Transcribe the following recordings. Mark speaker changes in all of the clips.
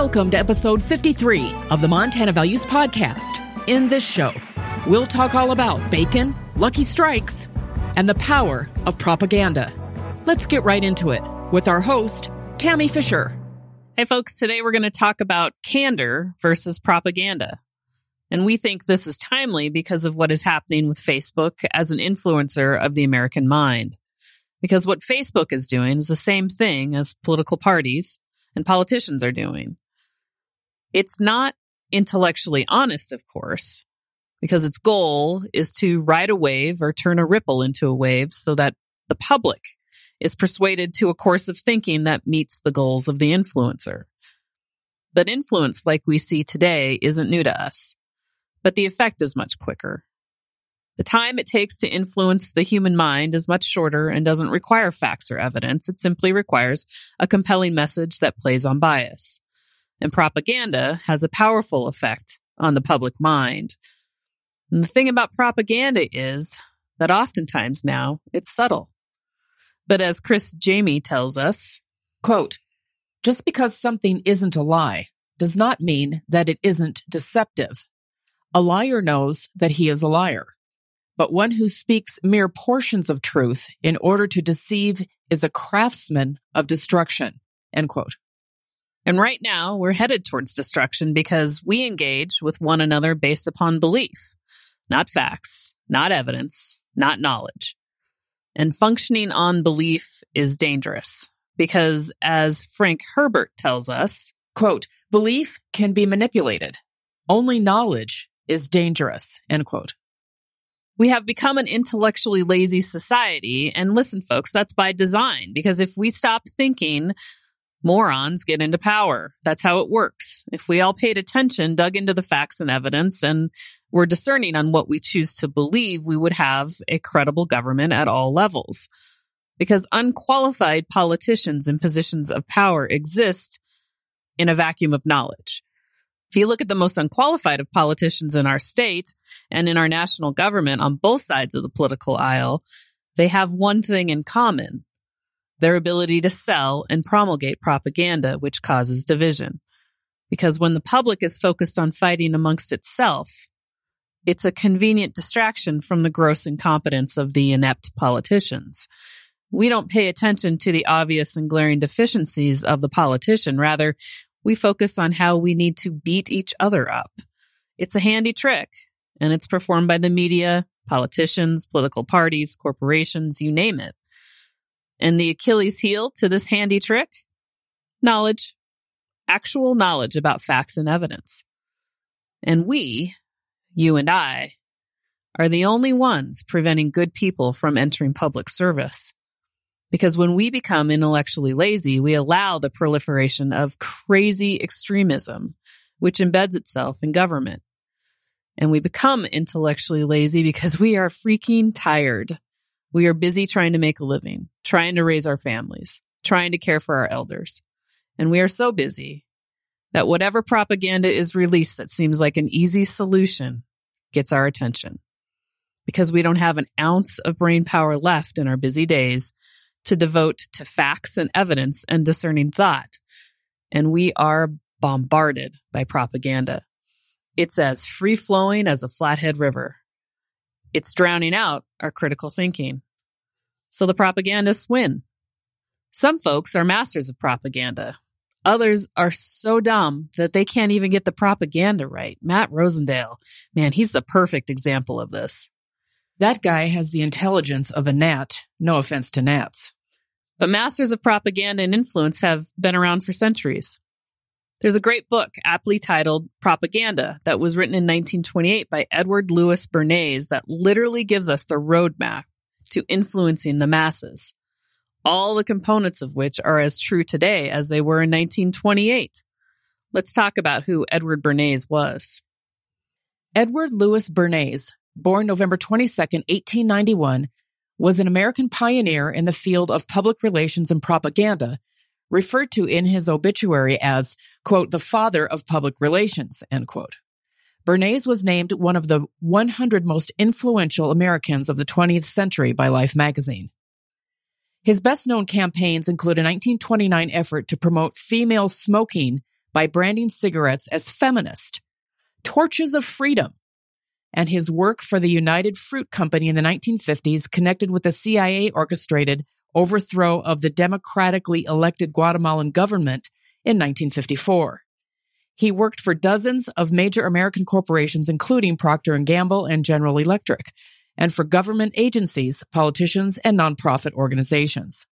Speaker 1: Welcome to episode 53 of the Montana Values Podcast. In this show, we'll talk all about bacon, lucky strikes, and the power of propaganda. Let's get right into it with our host, Tammy Fisher.
Speaker 2: Hey, folks, today we're going to talk about candor versus propaganda. And we think this is timely because of what is happening with Facebook as an influencer of the American mind. Because what Facebook is doing is the same thing as political parties and politicians are doing. It's not intellectually honest, of course, because its goal is to ride a wave or turn a ripple into a wave so that the public is persuaded to a course of thinking that meets the goals of the influencer. But influence like we see today isn't new to us, but the effect is much quicker. The time it takes to influence the human mind is much shorter and doesn't require facts or evidence. It simply requires a compelling message that plays on bias. And propaganda has a powerful effect on the public mind. And the thing about propaganda is that oftentimes now it's subtle. But as Criss Jami tells us,
Speaker 1: quote, just because something isn't a lie does not mean that it isn't deceptive. A liar knows that he is a liar, but one who speaks mere portions of truth in order to deceive is a craftsman of destruction. End quote.
Speaker 2: And right now, we're headed towards destruction because we engage with one another based upon belief, not facts, not evidence, not knowledge. And functioning on belief is dangerous because, as Frank Herbert tells us,
Speaker 1: quote, belief can be manipulated. Only knowledge is dangerous, end quote.
Speaker 2: We have become an intellectually lazy society. And listen, folks, that's by design because if we stop thinking, morons get into power. That's how it works. If we all paid attention, dug into the facts and evidence, and were discerning on what we choose to believe, we would have a credible government at all levels. Because unqualified politicians in positions of power exist in a vacuum of knowledge. If you look at the most unqualified of politicians in our state and in our national government on both sides of the political aisle, they have one thing in common their ability to sell and promulgate propaganda, which causes division. Because when the public is focused on fighting amongst itself, it's a convenient distraction from the gross incompetence of the inept politicians. We don't pay attention to the obvious and glaring deficiencies of the politician. Rather, we focus on how we need to beat each other up. It's a handy trick, and it's performed by the media, politicians, political parties, corporations, you name it. And the Achilles heel to this handy trick? Knowledge. Actual knowledge about facts and evidence. And we, you and I, are the only ones preventing good people from entering public service. Because when we become intellectually lazy, we allow the proliferation of crazy extremism, which embeds itself in government. And we become intellectually lazy because we are freaking tired we are busy trying to make a living, trying to raise our families, trying to care for our elders. And we are so busy that whatever propaganda is released that seems like an easy solution gets our attention because we don't have an ounce of brain power left in our busy days to devote to facts and evidence and discerning thought. And we are bombarded by propaganda. It's as free flowing as a flathead river. It's drowning out our critical thinking. So the propagandists win. Some folks are masters of propaganda. Others are so dumb that they can't even get the propaganda right. Matt Rosendale, man, he's the perfect example of this.
Speaker 1: That guy has the intelligence of a gnat. No offense to gnats.
Speaker 2: But masters of propaganda and influence have been around for centuries. There's a great book aptly titled Propaganda that was written in 1928 by Edward Louis Bernays that literally gives us the roadmap to influencing the masses. All the components of which are as true today as they were in 1928. Let's talk about who Edward Bernays was.
Speaker 1: Edward Louis Bernays, born November 22, 1891, was an American pioneer in the field of public relations and propaganda, referred to in his obituary as quote, the father of public relations, end quote. Bernays was named one of the 100 most influential Americans of the 20th century by Life magazine. His best known campaigns include a 1929 effort to promote female smoking by branding cigarettes as feminist, torches of freedom, and his work for the United Fruit Company in the 1950s connected with the CIA orchestrated overthrow of the democratically elected Guatemalan government in 1954. He worked for dozens of major American corporations including Procter & Gamble and General Electric and for government agencies, politicians, and nonprofit organizations.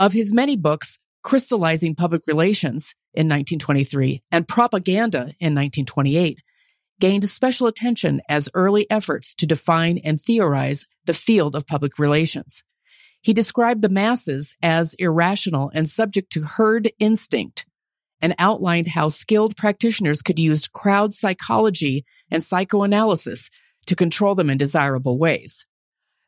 Speaker 1: Of his many books, Crystallizing Public Relations in 1923 and Propaganda in 1928 gained special attention as early efforts to define and theorize the field of public relations. He described the masses as irrational and subject to herd instinct and outlined how skilled practitioners could use crowd psychology and psychoanalysis to control them in desirable ways.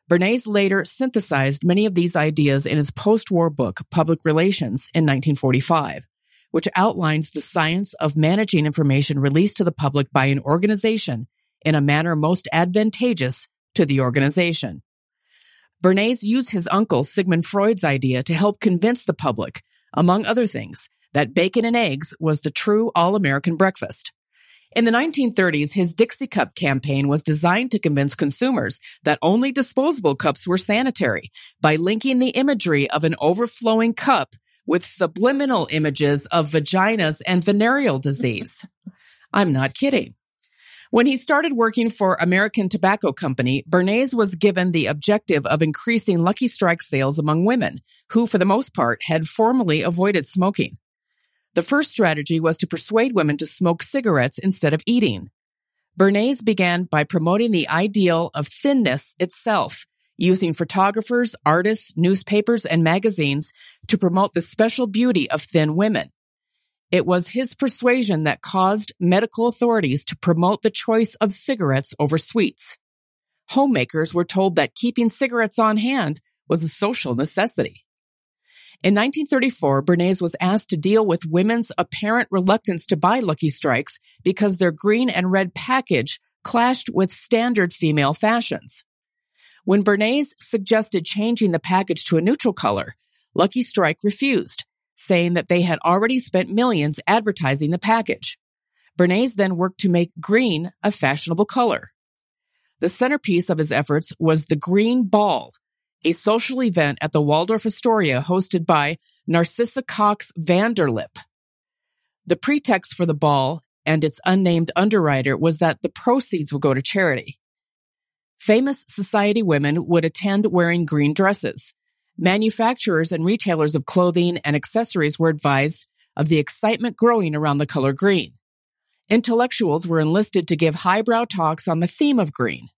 Speaker 1: Bernays later synthesized many of these ideas in his post-war book, Public Relations, in 1945, which outlines the science of managing information released to the public by an organization in a manner most advantageous to the organization. Bernays used his uncle Sigmund Freud's idea to help convince the public, among other things, that bacon and eggs was the true all-American breakfast. In the 1930s, his Dixie Cup campaign was designed to convince consumers that only disposable cups were sanitary by linking the imagery of an overflowing cup with subliminal images of vaginas and venereal disease. I'm not kidding. When he started working for American Tobacco Company, Bernays was given the objective of increasing Lucky Strike sales among women, who for the most part had formerly avoided smoking. The first strategy was to persuade women to smoke cigarettes instead of eating. Bernays began by promoting the ideal of thinness itself, using photographers, artists, newspapers, and magazines to promote the special beauty of thin women. It was his persuasion that caused medical authorities to promote the choice of cigarettes over sweets. Homemakers were told that keeping cigarettes on hand was a social necessity. In 1934, Bernays was asked to deal with women's apparent reluctance to buy Lucky Strikes because their green and red package clashed with standard female fashions. When Bernays suggested changing the package to a neutral color, Lucky Strike refused, saying that they had already spent millions advertising the package. Bernays then worked to make green a fashionable color. The centerpiece of his efforts was the Green Ball, a social event at the Waldorf Astoria hosted by Narcissa Cox Vanderlip. The pretext for the ball and its unnamed underwriter was that the proceeds would go to charity. Famous society women would attend wearing green dresses. Manufacturers and retailers of clothing and accessories were advised of the excitement growing around the color green. Intellectuals were enlisted to give highbrow talks on the theme of green.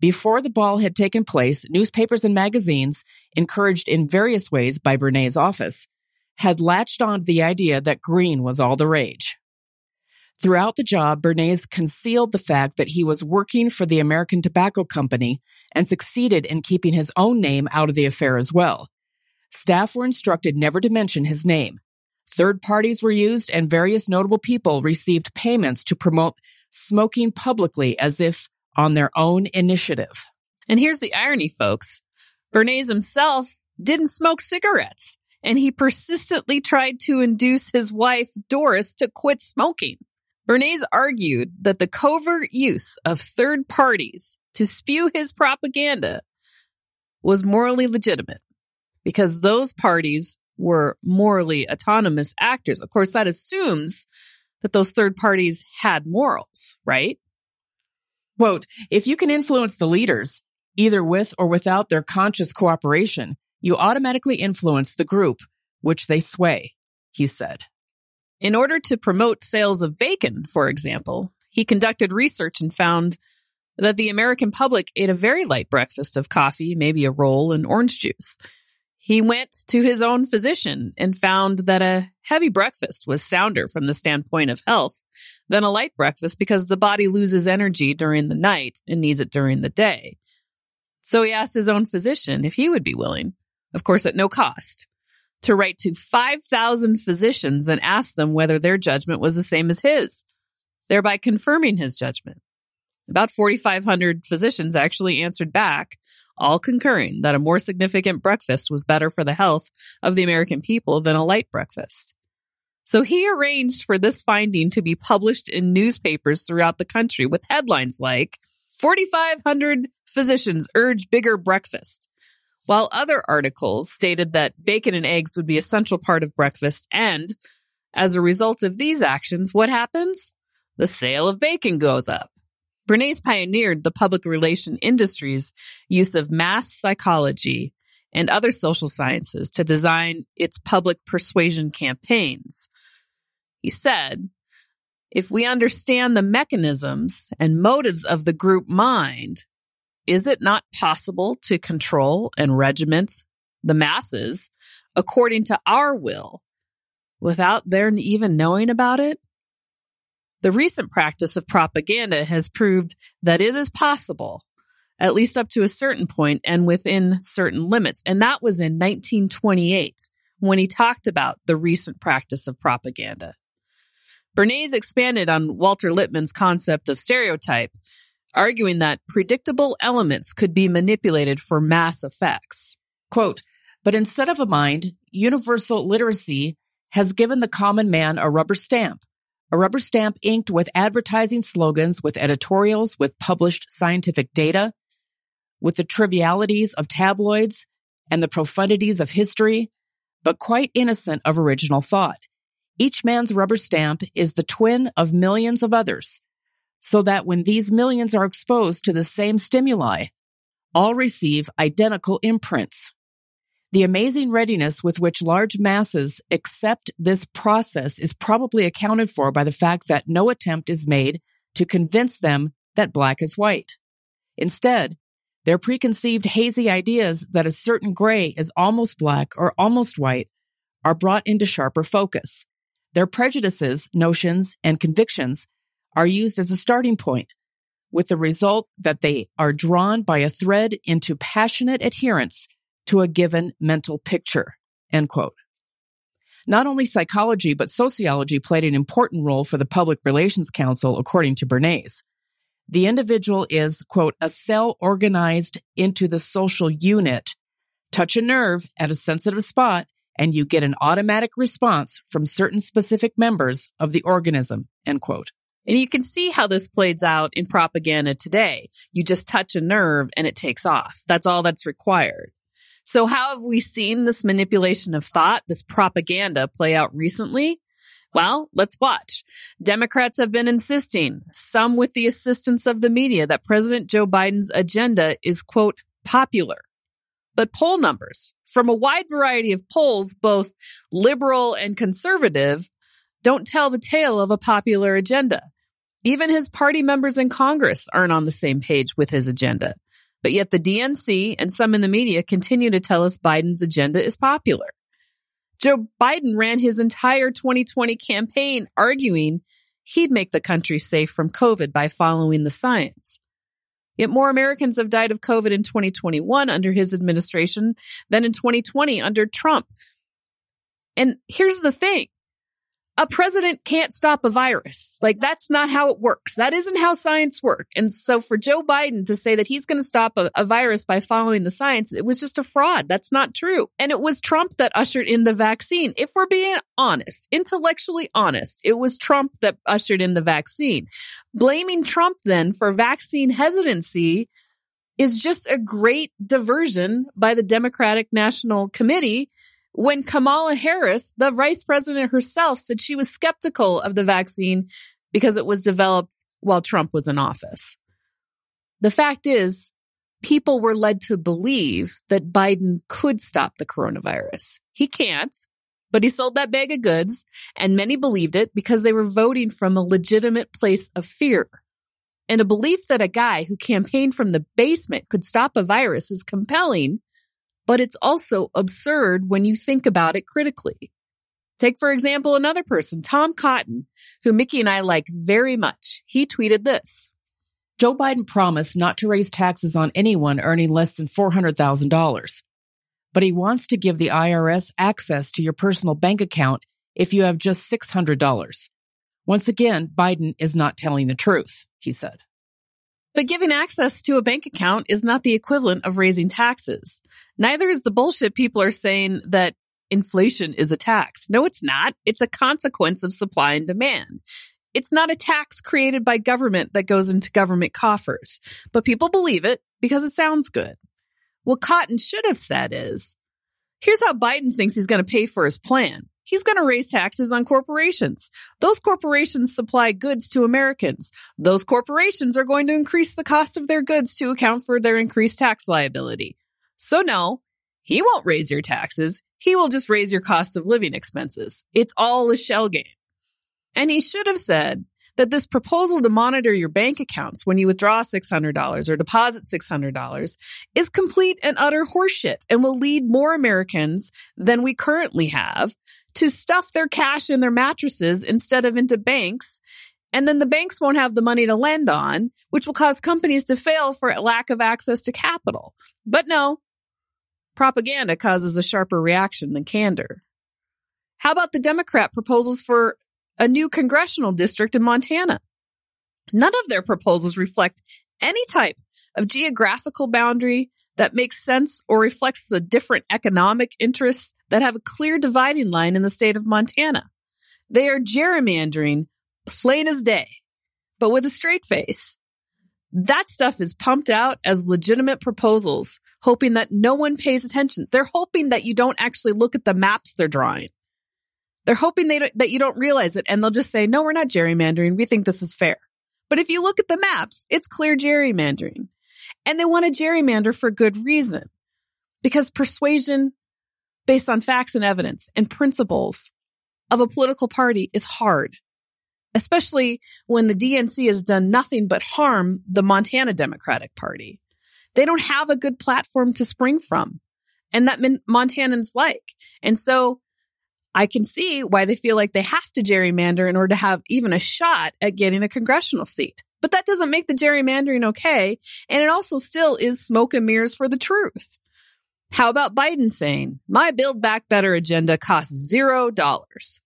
Speaker 1: Before the ball had taken place, newspapers and magazines, encouraged in various ways by Bernays' office, had latched on to the idea that green was all the rage. Throughout the job, Bernays concealed the fact that he was working for the American Tobacco Company and succeeded in keeping his own name out of the affair as well. Staff were instructed never to mention his name. Third parties were used and various notable people received payments to promote smoking publicly as if on their own initiative.
Speaker 2: And here's the irony, folks. Bernays himself didn't smoke cigarettes, and he persistently tried to induce his wife, Doris, to quit smoking. Bernays argued that the covert use of third parties to spew his propaganda was morally legitimate because those parties were morally autonomous actors. Of course, that assumes that those third parties had morals, right?
Speaker 1: Quote, if you can influence the leaders, either with or without their conscious cooperation, you automatically influence the group which they sway, he said.
Speaker 2: In order to promote sales of bacon, for example, he conducted research and found that the American public ate a very light breakfast of coffee, maybe a roll, and orange juice. He went to his own physician and found that a heavy breakfast was sounder from the standpoint of health than a light breakfast because the body loses energy during the night and needs it during the day. So he asked his own physician if he would be willing, of course, at no cost, to write to 5,000 physicians and ask them whether their judgment was the same as his, thereby confirming his judgment. About 4,500 physicians actually answered back all concurring that a more significant breakfast was better for the health of the American people than a light breakfast. So he arranged for this finding to be published in newspapers throughout the country with headlines like 4,500 physicians urge bigger breakfast. While other articles stated that bacon and eggs would be a central part of breakfast. And as a result of these actions, what happens? The sale of bacon goes up. Bernays pioneered the public relation industry's use of mass psychology and other social sciences to design its public persuasion campaigns. He said, if we understand the mechanisms and motives of the group mind, is it not possible to control and regiment the masses according to our will without their even knowing about it? The recent practice of propaganda has proved that it is possible, at least up to a certain point and within certain limits. And that was in 1928 when he talked about the recent practice of propaganda. Bernays expanded on Walter Lippmann's concept of stereotype, arguing that predictable elements could be manipulated for mass effects.
Speaker 1: Quote, but instead of a mind, universal literacy has given the common man a rubber stamp a rubber stamp inked with advertising slogans, with editorials, with published scientific data, with the trivialities of tabloids and the profundities of history, but quite innocent of original thought. Each man's rubber stamp is the twin of millions of others, so that when these millions are exposed to the same stimuli, all receive identical imprints. The amazing readiness with which large masses accept this process is probably accounted for by the fact that no attempt is made to convince them that black is white. Instead, their preconceived hazy ideas that a certain gray is almost black or almost white are brought into sharper focus. Their prejudices, notions, and convictions are used as a starting point, with the result that they are drawn by a thread into passionate adherence to a given mental picture. End quote. Not only psychology, but sociology played an important role for the Public Relations Counsel, according to Bernays. The individual is, quote, a cell organized into the social unit. Touch a nerve at a sensitive spot, and you get an automatic response from certain specific members of the organism, end quote.
Speaker 2: And you can see how this plays out in propaganda today. You just touch a nerve and it takes off. That's all that's required. So how have we seen this manipulation of thought, this propaganda play out recently? Well, let's watch. Democrats have been insisting, some with the assistance of the media, that President Joe Biden's agenda is, quote, popular. But poll numbers from a wide variety of polls, both liberal and conservative, don't tell the tale of a popular agenda. Even his party members in Congress aren't on the same page with his agenda. But yet the DNC and some in the media continue to tell us Biden's agenda is popular. Joe Biden ran his entire 2020 campaign arguing he'd make the country safe from COVID by following the science. Yet more Americans have died of COVID in 2021 under his administration than in 2020 under Trump. And here's the thing a president can't stop a virus. Like that's not how it works. That isn't how science works. And so for Joe Biden to say that he's going to stop a, a, virus by following the science, it was just a fraud. That's not true. And it was Trump that ushered in the vaccine. If we're being honest, intellectually honest, it was Trump that ushered in the vaccine. Blaming Trump then for vaccine hesitancy is just a great diversion by the Democratic National Committee when Kamala Harris, the vice president herself, said she was skeptical of the vaccine because it was developed while Trump was in office. The fact is, people were led to believe that Biden could stop the coronavirus. He can't, but he sold that bag of goods, and many believed it because they were voting from a legitimate place of fear. And a belief that a guy who campaigned from the basement could stop a virus is compelling but it's also absurd when you think about it critically. Take, for example, another person, Tom Cotton, who Mickey and I like very much. He tweeted this.
Speaker 1: Joe Biden promised not to raise taxes on anyone earning less than $400,000, but he wants to give the IRS access to your personal bank account if you have just $600. Once again, Biden is not telling the truth, he said.
Speaker 2: But giving access to a bank account is not the equivalent of raising taxes. Neither is the bullshit people are saying that inflation is a tax. No, it's not. It's a consequence of supply and demand. It's not a tax created by government that goes into government coffers, but people believe it because it sounds good. What Cotton should have said is, here's how Biden thinks he's going to pay for his plan. He's going to raise taxes on corporations. Those corporations supply goods to Americans. Those corporations are going to increase the cost of their goods to account for their increased tax liability. So no, he won't raise your taxes. He will just raise your cost of living expenses. It's all a shell game. And he should have said that this proposal to monitor your bank accounts when you withdraw $600 or deposit $600 is complete and utter horseshit and will lead more Americans than we currently have to stuff their cash in their mattresses instead of into banks. And then the banks won't have the money to lend on, which will cause companies to fail for lack of access to capital. But no, propaganda causes a sharper reaction than candor. How about the Democrat proposals for a new congressional district in Montana? None of their proposals reflect any type of geographical boundary that makes sense or reflects the different economic interests that have a clear dividing line in the state of Montana. They are gerrymandering plain as day, but with a straight face. That stuff is pumped out as legitimate proposals, hoping that no one pays attention. They're hoping that you don't actually look at the maps they're drawing. They're hoping they that you don't realize it and they'll just say, no, we're not gerrymandering. We think this is fair. But if you look at the maps, it's clear gerrymandering. And they want to gerrymander for good reason because persuasion based on facts and evidence and principles of a political party is hard, especially when the DNC has done nothing but harm the Montana Democratic Party. They don't have a good platform to spring from and that Montanans like. And so I can see why they feel like they have to gerrymander in order to have even a shot at getting a congressional seat. But that doesn't make the gerrymandering okay. And it also still is smoke and mirrors for the truth. How about Biden saying, my Build Back Better agenda costs zero dollars?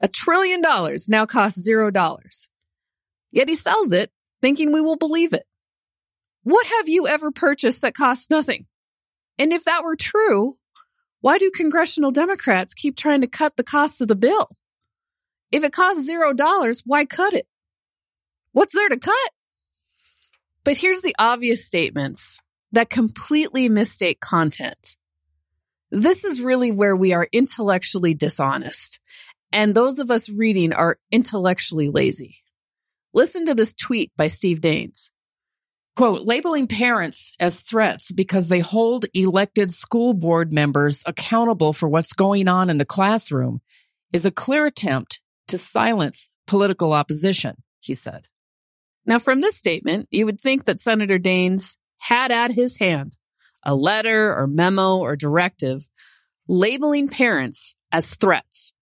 Speaker 2: A trillion dollars now costs zero dollars. Yet he sells it thinking we will believe it. What have you ever purchased that costs nothing? And if that were true, why do congressional Democrats keep trying to cut the cost of the bill? If it costs zero dollars, why cut it? What's there to cut? But here's the obvious statements that completely mistake content. This is really where we are intellectually dishonest. And those of us reading are intellectually lazy. Listen to this tweet by Steve Daines.
Speaker 1: Quote, labeling parents as threats because they hold elected school board members accountable for what's going on in the classroom is a clear attempt to silence political opposition, he said.
Speaker 2: Now, from this statement, you would think that Senator Daines had at his hand a letter or memo or directive labeling parents as threats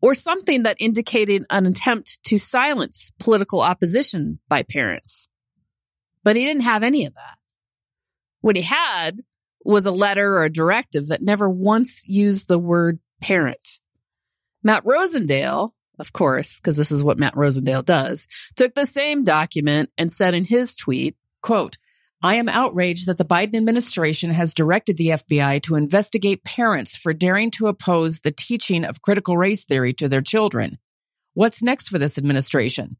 Speaker 2: or something that indicated an attempt to silence political opposition by parents. But he didn't have any of that. What he had was a letter or a directive that never once used the word parent. Matt Rosendale of course, because this is what Matt Rosendale does, took the same document and said in his tweet,
Speaker 1: quote, I am outraged that the Biden administration has directed the FBI to investigate parents for daring to oppose the teaching of critical race theory to their children. What's next for this administration?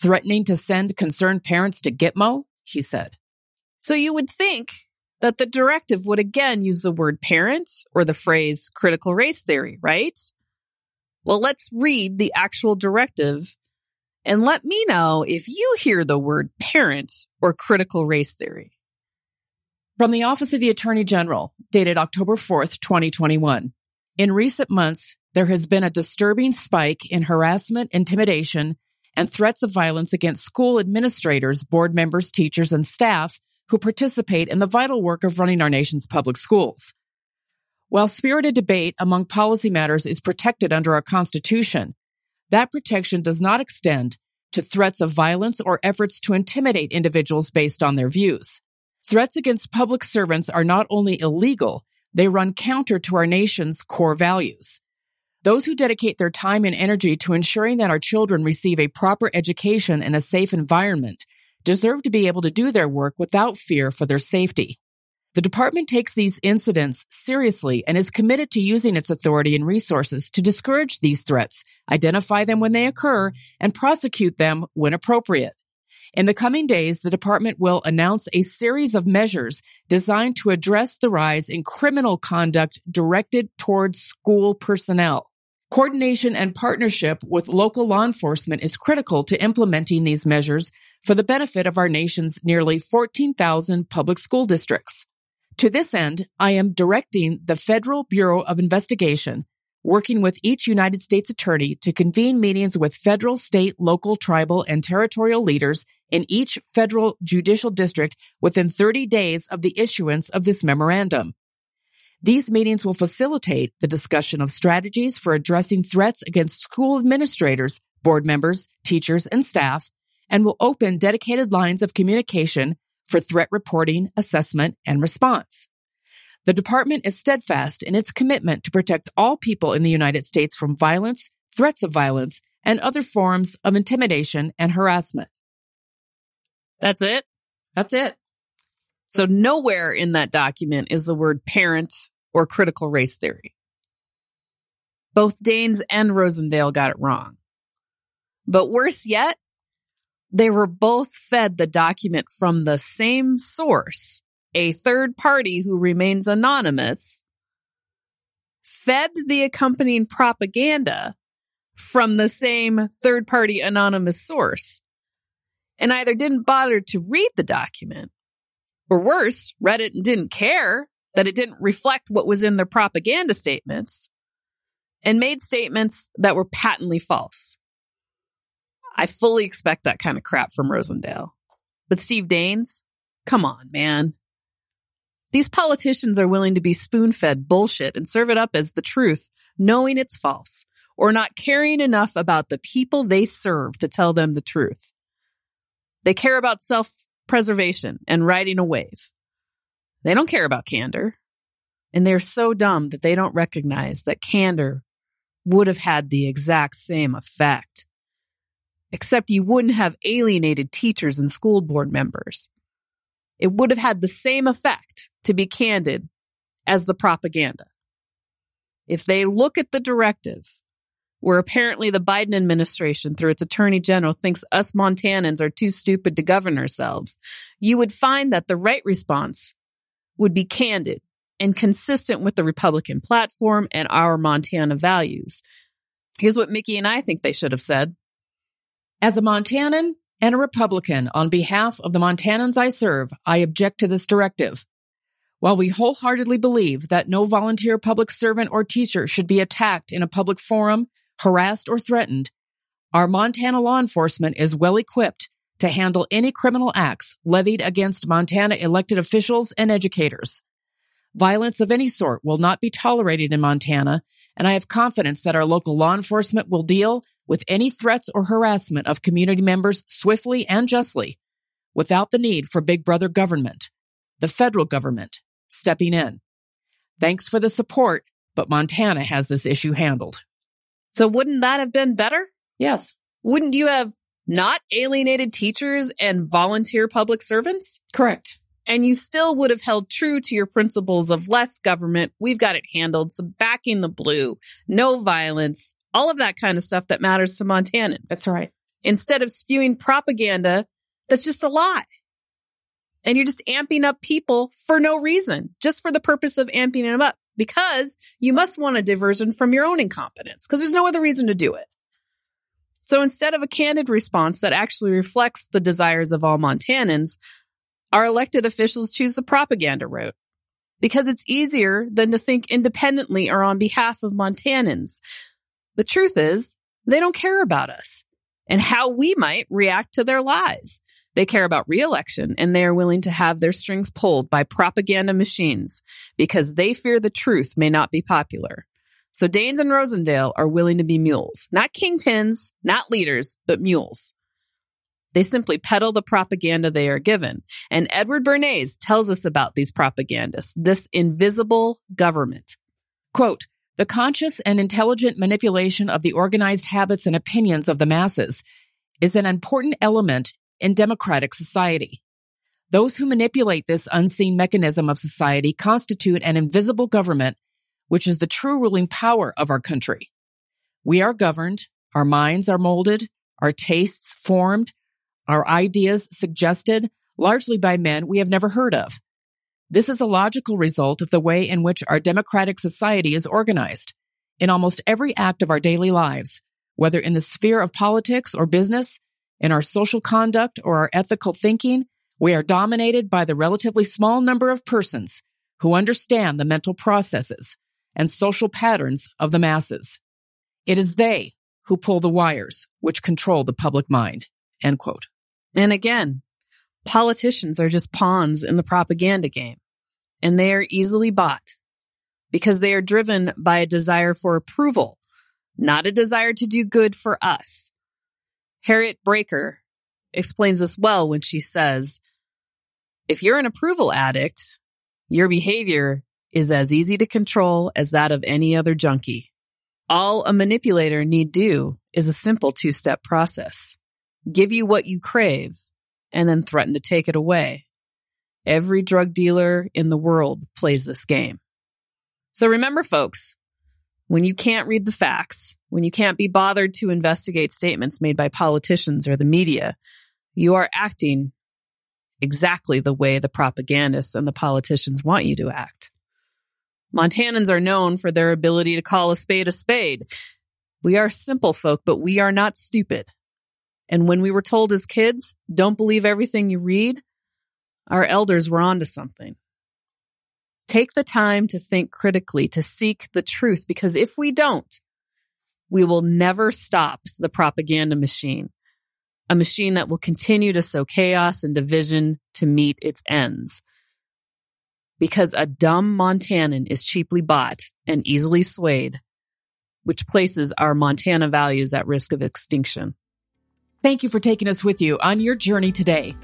Speaker 1: Threatening to send concerned parents to Gitmo? He said.
Speaker 2: So you would think that the directive would again use the word parent or the phrase critical race theory, right? Well, let's read the actual directive and let me know if you hear the word parent or critical race theory.
Speaker 1: From the Office of the Attorney General, dated October 4th, 2021. In recent months, there has been a disturbing spike in harassment, intimidation, and threats of violence against school administrators, board members, teachers, and staff who participate in the vital work of running our nation's public schools. While spirited debate among policy matters is protected under our Constitution, that protection does not extend to threats of violence or efforts to intimidate individuals based on their views. Threats against public servants are not only illegal, they run counter to our nation's core values. Those who dedicate their time and energy to ensuring that our children receive a proper education in a safe environment deserve to be able to do their work without fear for their safety. The department takes these incidents seriously and is committed to using its authority and resources to discourage these threats, identify them when they occur, and prosecute them when appropriate. In the coming days, the department will announce a series of measures designed to address the rise in criminal conduct directed towards school personnel. Coordination and partnership with local law enforcement is critical to implementing these measures for the benefit of our nation's nearly 14,000 public school districts. To this end, I am directing the Federal Bureau of Investigation, working with each United States attorney to convene meetings with federal, state, local, tribal, and territorial leaders in each federal judicial district within 30 days of the issuance of this memorandum. These meetings will facilitate the discussion of strategies for addressing threats against school administrators, board members, teachers, and staff, and will open dedicated lines of communication for threat reporting, assessment, and response. The department is steadfast in its commitment to protect all people in the United States from violence, threats of violence, and other forms of intimidation and harassment.
Speaker 2: That's it?
Speaker 1: That's it.
Speaker 2: So nowhere in that document is the word parent or critical race theory. Both Daines and Rosendale got it wrong. But worse yet, they were both fed the document from the same source, a third party who remains anonymous, fed the accompanying propaganda from the same third party anonymous source, and either didn't bother to read the document, or worse, read it and didn't care that it didn't reflect what was in their propaganda statements, and made statements that were patently false. I fully expect that kind of crap from Rosendale. But Steve Daines, come on, man. These politicians are willing to be spoon fed bullshit and serve it up as the truth, knowing it's false, or not caring enough about the people they serve to tell them the truth. They care about self preservation and riding a wave. They don't care about candor. And they're so dumb that they don't recognize that candor would have had the exact same effect except you wouldn't have alienated teachers and school board members. It would have had the same effect, to be candid, as the propaganda. If they look at the directive, where apparently the Biden administration, through its attorney general, thinks us Montanans are too stupid to govern ourselves, you would find that the right response would be candid and consistent with the Republican platform and our Montana values. Here's what Mickey and I think they should have said.
Speaker 1: As a Montanan and a Republican, on behalf of the Montanans I serve, I object to this directive. While we wholeheartedly believe that no volunteer public servant or teacher should be attacked in a public forum, harassed, or threatened, our Montana law enforcement is well equipped to handle any criminal acts levied against Montana elected officials and educators. Violence of any sort will not be tolerated in Montana, and I have confidence that our local law enforcement will deal with any threats or harassment of community members swiftly and justly without the need for big brother government, the federal government, stepping in. Thanks for the support, but Montana has this issue handled.
Speaker 2: So wouldn't that have been better?
Speaker 1: Yes.
Speaker 2: Wouldn't you have not alienated teachers and volunteer public servants?
Speaker 1: Correct.
Speaker 2: And you still would have held true to your principles of less government. We've got it handled. So backing the blue, no violence, all of that kind of stuff that matters to Montanans.
Speaker 1: That's right.
Speaker 2: Instead of spewing propaganda that's just a lie. And you're just amping up people for no reason, just for the purpose of amping them up because you must want a diversion from your own incompetence because there's no other reason to do it. So instead of a candid response that actually reflects the desires of all Montanans, our elected officials choose the propaganda route because it's easier than to think independently or on behalf of Montanans. The truth is, they don't care about us and how we might react to their lies. They care about reelection and they are willing to have their strings pulled by propaganda machines because they fear the truth may not be popular. So Daines and Rosendale are willing to be mules, not kingpins, not leaders, but mules. They simply peddle the propaganda they are given. And Edward Bernays tells us about these propagandists, this invisible government.
Speaker 1: Quote, the conscious and intelligent manipulation of the organized habits and opinions of the masses is an important element in democratic society. Those who manipulate this unseen mechanism of society constitute an invisible government, which is the true ruling power of our country. We are governed, our minds are molded, our tastes formed, our ideas suggested, largely by men we have never heard of. This is a logical result of the way in which our democratic society is organized. In almost every act of our daily lives, whether in the sphere of politics or business, in our social conduct or our ethical thinking, we are dominated by the relatively small number of persons who understand the mental processes and social patterns of the masses. It is they who pull the wires which control the public mind. End quote.
Speaker 2: And again, politicians are just pawns in the propaganda game, and they are easily bought because they are driven by a desire for approval, not a desire to do good for us. Harriet Braiker explains this well when she says, if you're an approval addict, your behavior is as easy to control as that of any other junkie. All a manipulator need do is a simple two step process. Give you what you crave and then threaten to take it away. Every drug dealer in the world plays this game. So remember, folks, when you can't read the facts, when you can't be bothered to investigate statements made by politicians or the media, you are acting exactly the way the propagandists and the politicians want you to act. Montanans are known for their ability to call a spade a spade. We are simple folk, but we are not stupid. And when we were told as kids, don't believe everything you read, our elders were onto something. Take the time to think critically, to seek the truth, because if we don't, we will never stop the propaganda machine a machine that will continue to sow chaos and division to meet its ends. Because a dumb Montanan is cheaply bought and easily swayed, which places our Montana values at risk of extinction.
Speaker 1: Thank you for taking us with you on your journey today,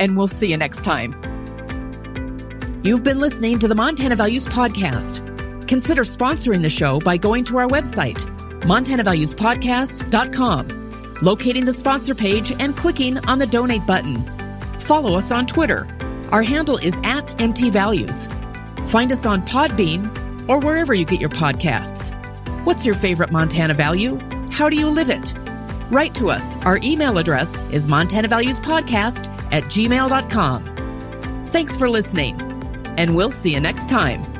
Speaker 1: and we'll see you next time. You've been listening to the Montana Values Podcast. Consider sponsoring the show by going to our website, montanavaluespodcast.com locating the sponsor page and clicking on the donate button. Follow us on Twitter. Our handle is at MTValues. Find us on Podbean or wherever you get your podcasts. What's your favorite Montana value? How do you live it? Write to us. Our email address is montanavaluespodcast at gmail.com. Thanks for listening, and we'll see you next time.